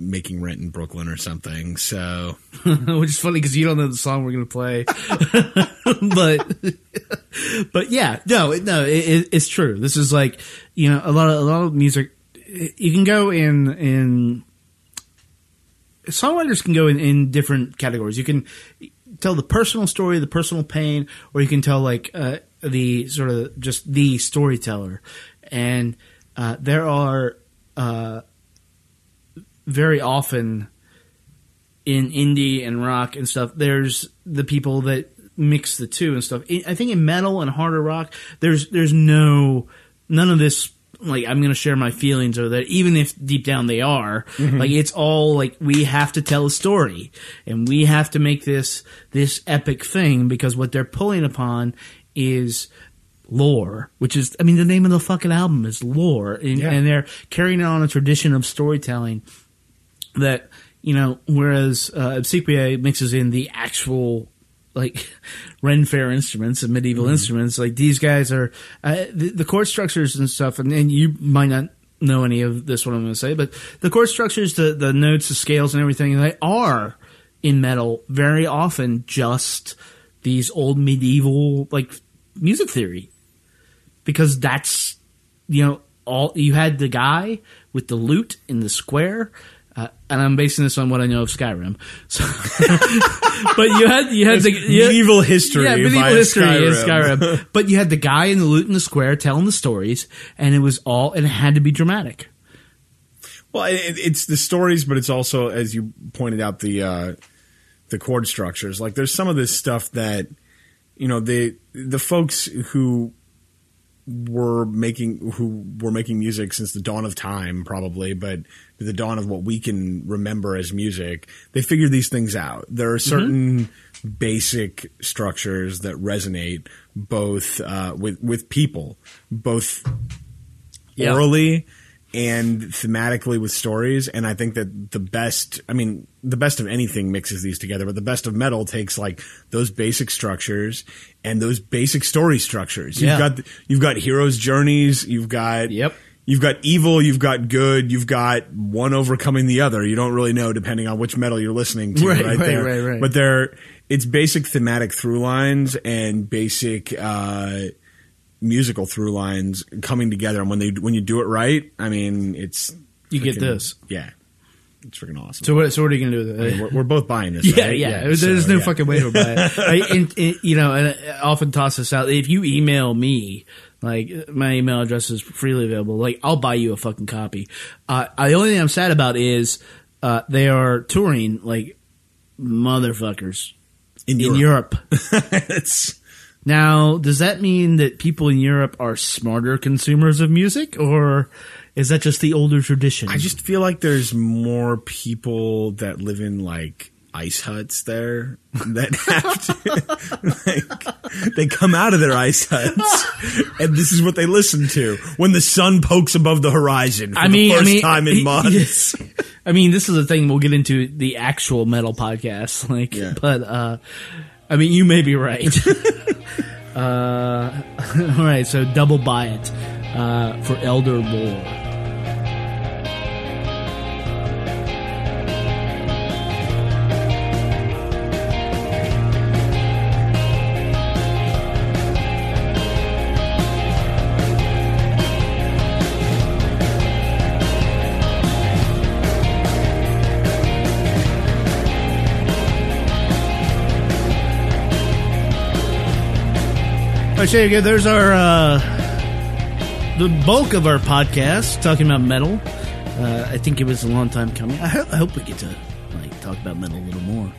making rent in Brooklyn or something. So which is funny because you don't know the song we're gonna play, but but yeah, no, no, it, it, it's true. This is like you know a lot of a lot of music. You can go in in songwriters can go in, in different categories. You can tell the personal story, the personal pain, or you can tell like uh, the sort of just the storyteller. And uh, there are uh, very often in indie and rock and stuff, there's the people that mix the two and stuff. I think in metal and harder rock, there's there's no none of this. Like I'm going to share my feelings, or that even if deep down they are, like it's all like we have to tell a story, and we have to make this this epic thing because what they're pulling upon is lore, which is I mean the name of the fucking album is lore, and, Yeah. and they're carrying on a tradition of storytelling that you know, whereas uh, Obsequiae mixes in the actual like Ren Fair instruments and medieval instruments, like these guys are uh, the, the chord structures and stuff, and, and you might not know any of this what I'm going to say, but the chord structures, the the notes, the scales, and everything, they are in metal very often just these old medieval like music theory. Because that's you know all you had the guy with the lute in the square uh, and I'm basing this on what I know of Skyrim. So, but you had you had the you had- medieval history. yeah, medieval history Skyrim. is Skyrim. but you had the guy in the lute in the square telling the stories, and it was all and it had to be dramatic. Well, it, it's the stories, but it's also, as you pointed out, the uh, the chord structures. Like, there's some of this stuff that you know the the folks who were making who were making music since the dawn of time, probably, but the dawn of what we can remember as music. They figured these things out. There are certain basic structures that resonate both uh, with with people, both orally and thematically with stories. And I think that the best, I mean, the best of anything mixes these together, but the best of metal takes like those basic structures and those basic story structures. You've Yeah. got, you've got heroes' journeys. You've got, Yep. You've got evil, you've got good, you've got one overcoming the other. You don't really know depending on which metal you're listening to, Right, right, right, there. right, right. But they're it's basic thematic through lines and basic uh, musical through lines coming together. And when they when you do it right, I mean, it's You get this. Yeah, it's freaking awesome. So what? So what are you gonna do with I it? mean, we're, we're both buying this. Yeah, right? yeah. There's so, no yeah. fucking way to buy it. And, and, you know, and I often toss this out. If you email me, like my email address is freely available. Like I'll buy you a fucking copy. Uh, the only thing I'm sad about is uh, they are touring like motherfuckers in in Europe. Europe. it's Now, does that mean that people in Europe are smarter consumers of music, or is that just the older tradition? I just feel like there's more people that live in like ice huts there that have to like they come out of their ice huts and this is what they listen to when the sun pokes above the horizon for I mean, the I mean, time in months. I mean, this is a thing we'll get into the actual metal podcast, like, Yeah. but uh, I mean, you may be right. uh, all right, so double buy it uh, for Elder Lore. Go. There's our uh, the bulk of our podcast talking about metal. Uh, I think it was a long time coming. I hope, I hope we get to like talk about metal a little more,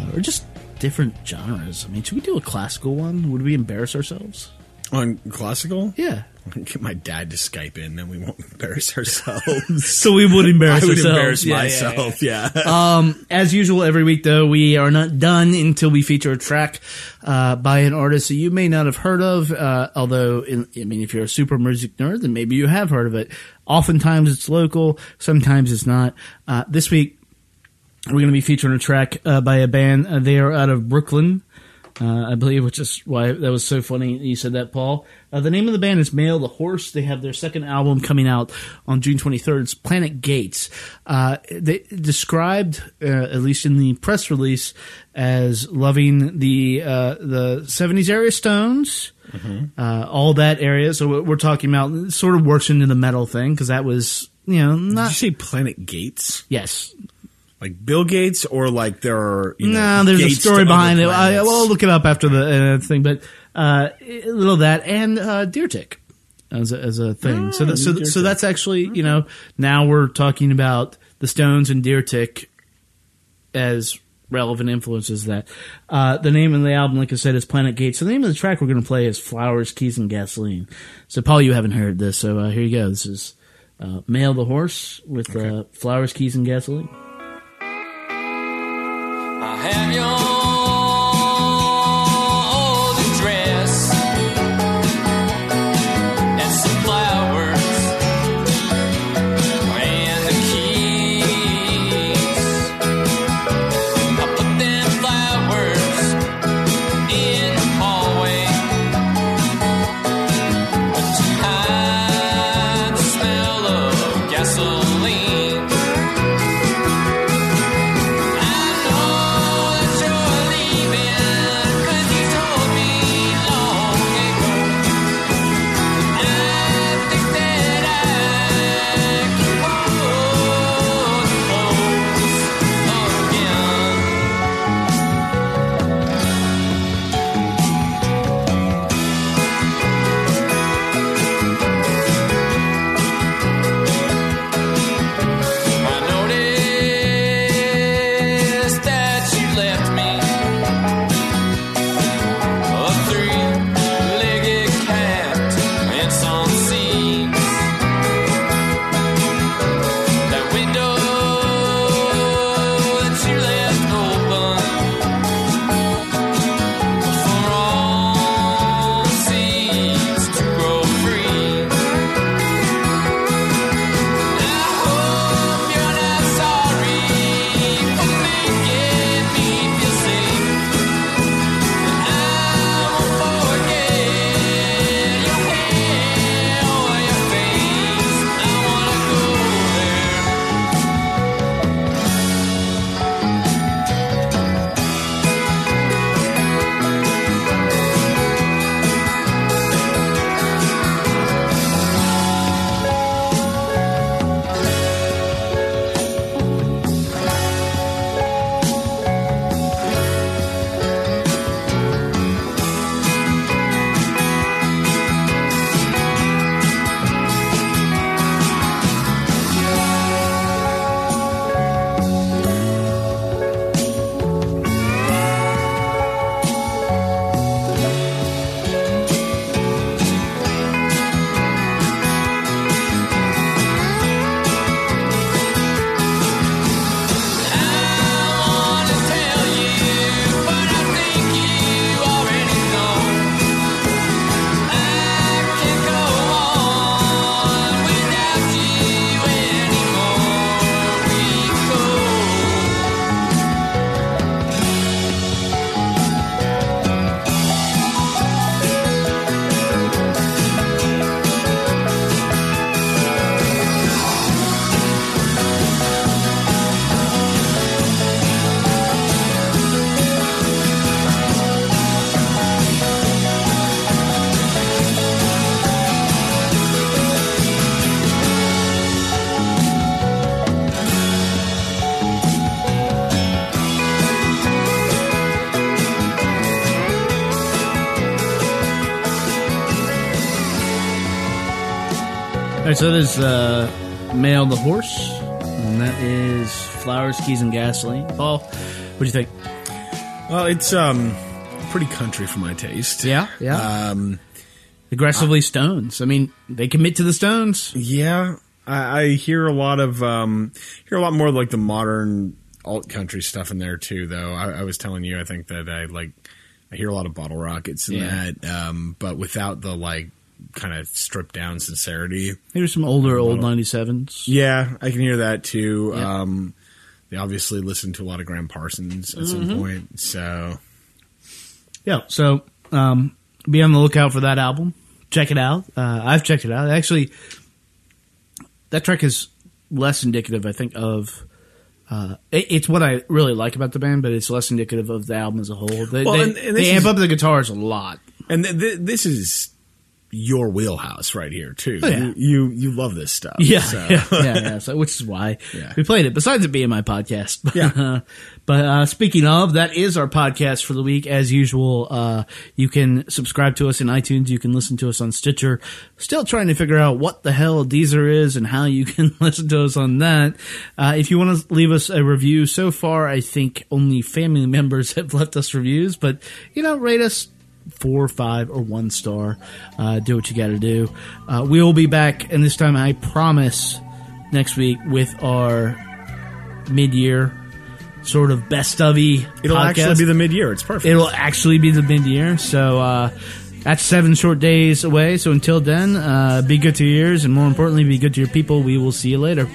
uh, or just different genres. I mean, should we do a classical one? Would we embarrass ourselves? On classical, Yeah. get my dad to Skype in, then we won't embarrass ourselves. So we would embarrass I would ourselves. embarrass Yeah, yeah, yeah. myself. Yeah, Um, as usual, every week though, we are not done until we feature a track uh, by an artist that you may not have heard of. Uh, although, in, I mean, if you're a super music nerd, then maybe you have heard of it. Oftentimes, it's local. Sometimes it's not. Uh, this week, we're going to be featuring a track uh, by a band. Uh, they are out of Brooklyn. Uh, I believe, which is why that was so funny you said that, Paul. Uh, the name of the band is Mail the Horse. They have their second album coming out on June 23rd. It's Planet Gates. Uh, they described, uh, at least in the press release, as loving the uh, the 70s area Stones, uh, all that area. So we're talking about sort of works into the metal thing because that was, you know, Did you not say Planet Gates? yes, Like Bill Gates, or like there are you know, no, there's a story behind it. I, planets? well, I'll look it up after the uh, thing, but uh, a little of that and uh, deer tick as a, as a thing. so, that, so, so that's actually you know now we're talking about the Stones and deer tick as relevant influences. That uh, the name of the album, like I said, is Planet Gates. So the name of the track we're going to play is Flowers, Keys, and Gasoline. So Paul, you haven't heard this, so uh, here you go. This is uh, Mail the Horse with uh, Flowers, Keys, and Gasoline. Have your right, so there's uh, Mail the Horse, and that is Flowers, Keys, and Gasoline. Paul, what do you think? Well, it's um pretty country for my taste. Yeah, yeah. Um, Aggressively Stones. I mean, they commit to the Stones. yeah. I, I hear a lot of um hear a lot more of, like the modern alt country stuff in there too. Though I, I was telling you, I think that I like I hear a lot of bottle rockets in Yeah. that, um, but without the like kind of stripped down sincerity. Here's some older old 97s. Yeah, I can hear that too. Yeah. Um, they obviously listen to a lot of Gram Parsons at some point, so Yeah, so um, be on the lookout for that album. Check it out. Uh, I've checked it out. Actually, that track is less indicative, I think, of. Uh, it, it's what I really like about the band, but it's less indicative of the album as a whole. They, Well, they, and- and this they amp is- up the guitars a lot. And th- th- this is your wheelhouse right here too. Oh, yeah. you, you you love this stuff. Yeah, so. yeah, yeah, yeah. So, which is why Yeah. we played it. Besides it being my podcast, Yeah. but uh, speaking of, that is our podcast for the week. As usual, uh, you can subscribe to us in iTunes. You can listen to us on Stitcher. Still trying to figure out what the hell Deezer is and how you can listen to us on that. Uh, if you want to leave us a review, so far I think only family members have left us reviews. But you know, rate us four, five, or one star. Uh, do what you got to do. Uh, we will be back, and this time I promise next week with our mid-year sort of best of ofy. It'll podcast. actually be the mid year. It's perfect. It'll actually be the mid-year. So uh, that's seven short days away. So until then, uh, be good to your ears, and more importantly, be good to your people. We will see you later.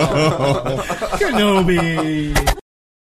Kenobi.